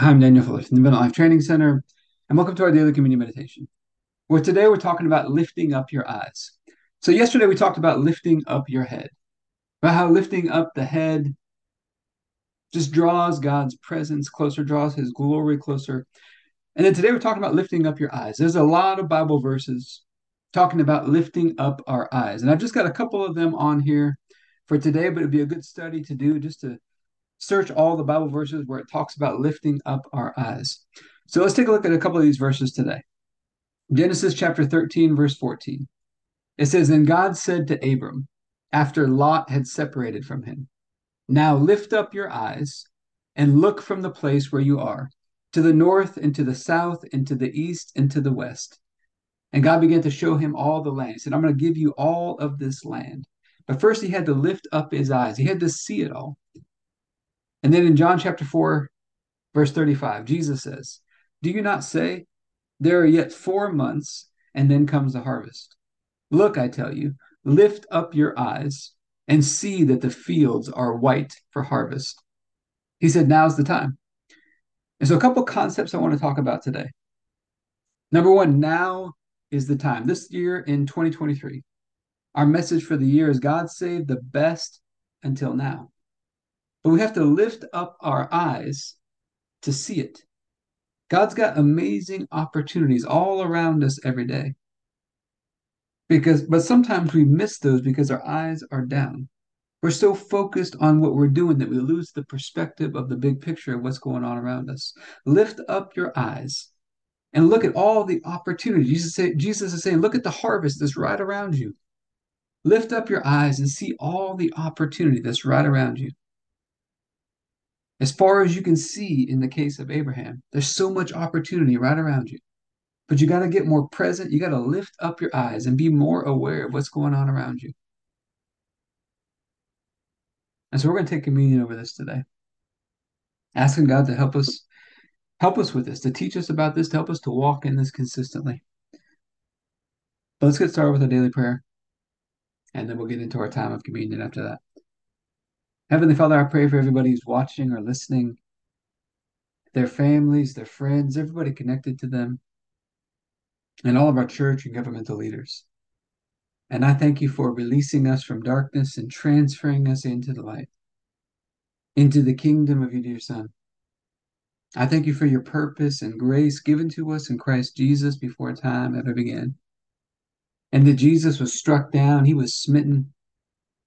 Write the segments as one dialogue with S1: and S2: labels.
S1: I'm Daniel Fuller from the Abundant Life Training Center, and welcome to our daily communion meditation. Where today we're talking about lifting up your eyes. So, yesterday we talked about lifting up your head, about how lifting up the head just draws God's presence closer, draws His glory closer. And then today we're talking about lifting up your eyes. There's a lot of Bible verses talking about lifting up our eyes. And I've just got a couple of them on here for today, but it'd be a good study to do just to search all the Bible verses where it talks about lifting up our eyes. So let's take a look at a couple of these verses today. Genesis chapter 13, verse 14. It says, And God said to Abram, after Lot had separated from him, Now lift up your eyes and look from the place where you are, to the north and to the south and to the east and to the west. And God began to show him all the land. He said, I'm going to give you all of this land. But first, he had to lift up his eyes, he had to see it all. And then in John chapter 4, verse 35, Jesus says, Do you not say, There are yet four months, and then comes the harvest? Look, I tell you, lift up your eyes and see that the fields are white for harvest. He said, Now's the time. And so, a couple concepts I want to talk about today. Number one, now is the time. This year in 2023, our message for the year is God saved the best until now. But we have to lift up our eyes to see it. God's got amazing opportunities all around us every day. Because but sometimes we miss those because our eyes are down. We're so focused on what we're doing that we lose the perspective of the big picture of what's going on around us. Lift up your eyes and look at all the opportunities. Jesus, say, Jesus is saying, look at the harvest that's right around you. Lift up your eyes and see all the opportunity that's right around you. As far as you can see in the case of Abraham, there's so much opportunity right around you. But you got to get more present. You got to lift up your eyes and be more aware of what's going on around you. And so we're going to take communion over this today. Asking God to help us help us with this, to teach us about this, to help us to walk in this consistently. But let's get started with our daily prayer. And then we'll get into our time of communion after that. Heavenly Father, I pray for everybody who's watching or listening, their families, their friends, everybody connected to them, and all of our church and governmental leaders. And I thank you for releasing us from darkness and transferring us into the light, into the kingdom of your dear Son. I thank you for your purpose and grace given to us in Christ Jesus before time ever began. And that Jesus was struck down, he was smitten,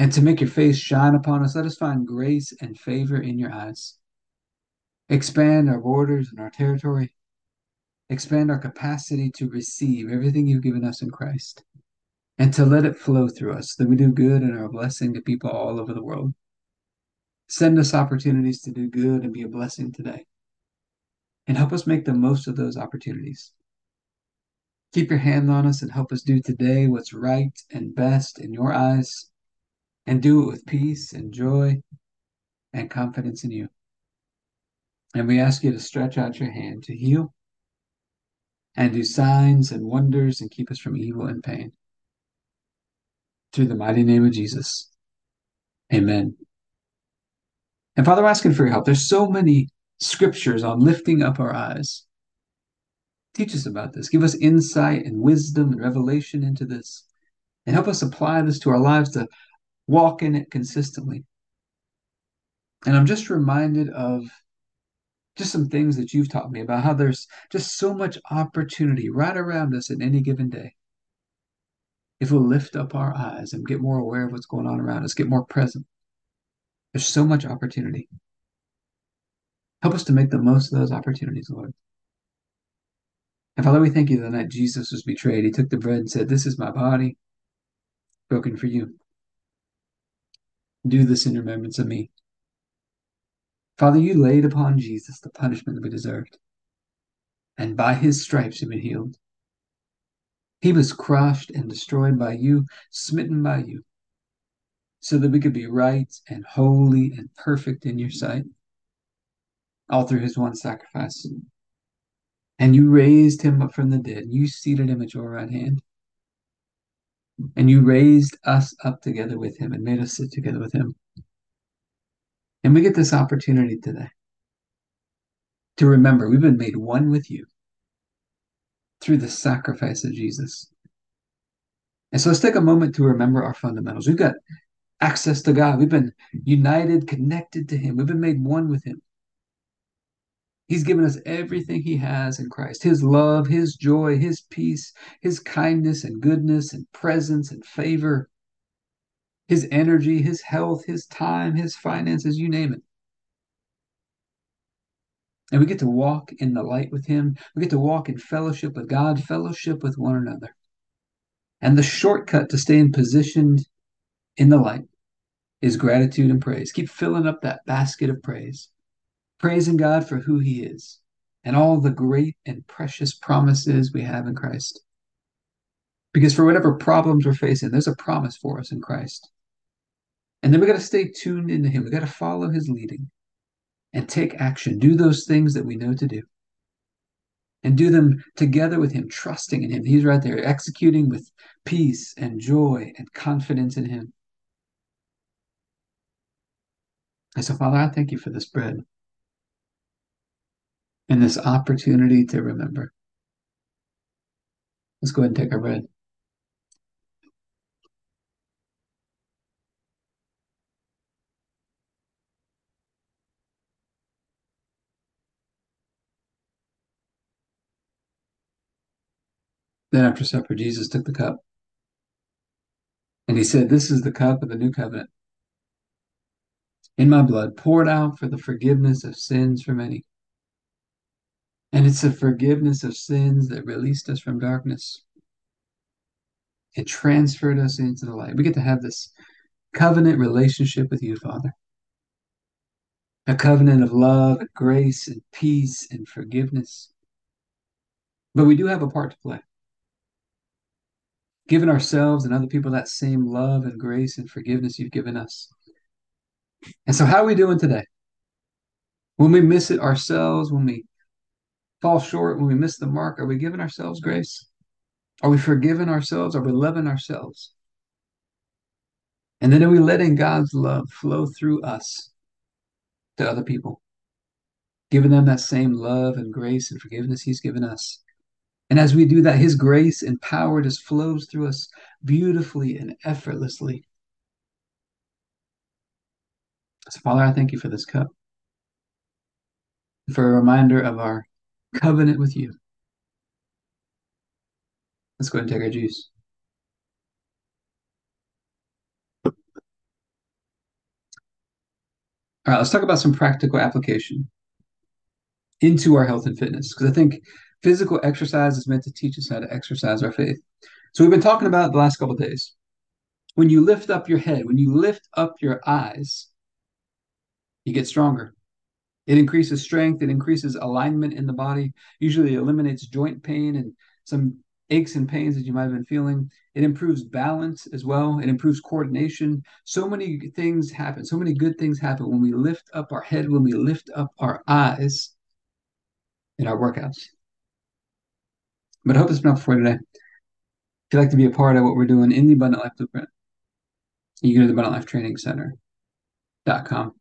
S1: and to make your face shine upon us. Let us find grace and favor in your eyes. Expand our borders and our territory. Expand our capacity to receive everything you've given us in Christ and to let it flow through us that we do good and are a blessing to people all over the world. Send us opportunities to do good and be a blessing today. And help us make the most of those opportunities. Keep your hand on us and help us do today what's right and best in your eyes and do it with peace and joy and confidence in you. And we ask you to stretch out your hand to heal and do signs and wonders and keep us from evil and pain. Through the mighty name of Jesus. Amen. And Father, I'm asking for your help. There's so many scriptures on lifting up our eyes. Teach us about this. Give us insight and wisdom and revelation into this. And help us apply this to our lives to walk in it consistently. And I'm just reminded of just some things that you've taught me about how there's just so much opportunity right around us in any given day. If we'll lift up our eyes and get more aware of what's going on around us, get more present, there's so much opportunity. Help us to make the most of those opportunities, Lord. And Father, we thank you the night Jesus was betrayed. He took the bread and said, This is my body broken for you. Do this in remembrance of me. Father, you laid upon Jesus the punishment that we deserved, and by his stripes we've been healed. He was crushed and destroyed by you, smitten by you, so that we could be right and holy and perfect in your sight, all through his one sacrifice. And you raised him up from the dead. And you seated him at your right hand. And you raised us up together with him and made us sit together with him. And we get this opportunity today to remember we've been made one with you through the sacrifice of Jesus. And so let's take a moment to remember our fundamentals. We've got access to God, we've been united, connected to Him, we've been made one with Him. He's given us everything He has in Christ His love, His joy, His peace, His kindness and goodness and presence and favor, His energy, His health, His time, His finances, you name it. And we get to walk in the light with Him. We get to walk in fellowship with God, fellowship with one another. And the shortcut to staying positioned in the light is gratitude and praise. Keep filling up that basket of praise, praising God for who He is and all the great and precious promises we have in Christ. Because for whatever problems we're facing, there's a promise for us in Christ. And then we got to stay tuned into Him. We got to follow His leading and take action. Do those things that we know to do. And do them together with Him, trusting in Him. He's right there, executing with peace and joy and confidence in Him. And so, Father, I thank you for this bread and this opportunity to remember. Let's go ahead and take our bread. Then after supper, Jesus took the cup. And he said, This is the cup of the new covenant in my blood, poured out for the forgiveness of sins for many. And it's the forgiveness of sins that released us from darkness. It transferred us into the light. We get to have this covenant relationship with you, Father. A covenant of love and grace and peace and forgiveness. But we do have a part to play giving ourselves and other people that same love and grace and forgiveness you've given us. And so, how are we doing today? When we miss it ourselves, when we fall short, when we miss the mark, are we giving ourselves grace? Are we forgiving ourselves? Are we loving ourselves? And then are we letting God's love flow through us to other people, giving them that same love and grace and forgiveness He's given us? And as we do that, His grace and power just flows through us beautifully and effortlessly. So, Father, I thank you for this cup, for a reminder of our covenant with you. Let's go and take our juice. All right, let's talk about some practical application into our health and fitness because I think Physical exercise is meant to teach us how to exercise our faith. So we've been talking about the last couple days. When you lift up your head, when you lift up your eyes, you get stronger. It increases strength, it increases alignment in the body, usually eliminates joint pain and some aches and pains that you might have been feeling. It improves balance as well. It improves coordination. So many things happen. So many good things happen when we lift up our head, when we lift up our eyes in our workouts. But I hope it's enough for today. If you'd like to be a part of what we're doing in the Abundant Life Blueprint, you can go to the Abundant Life Training Center.com.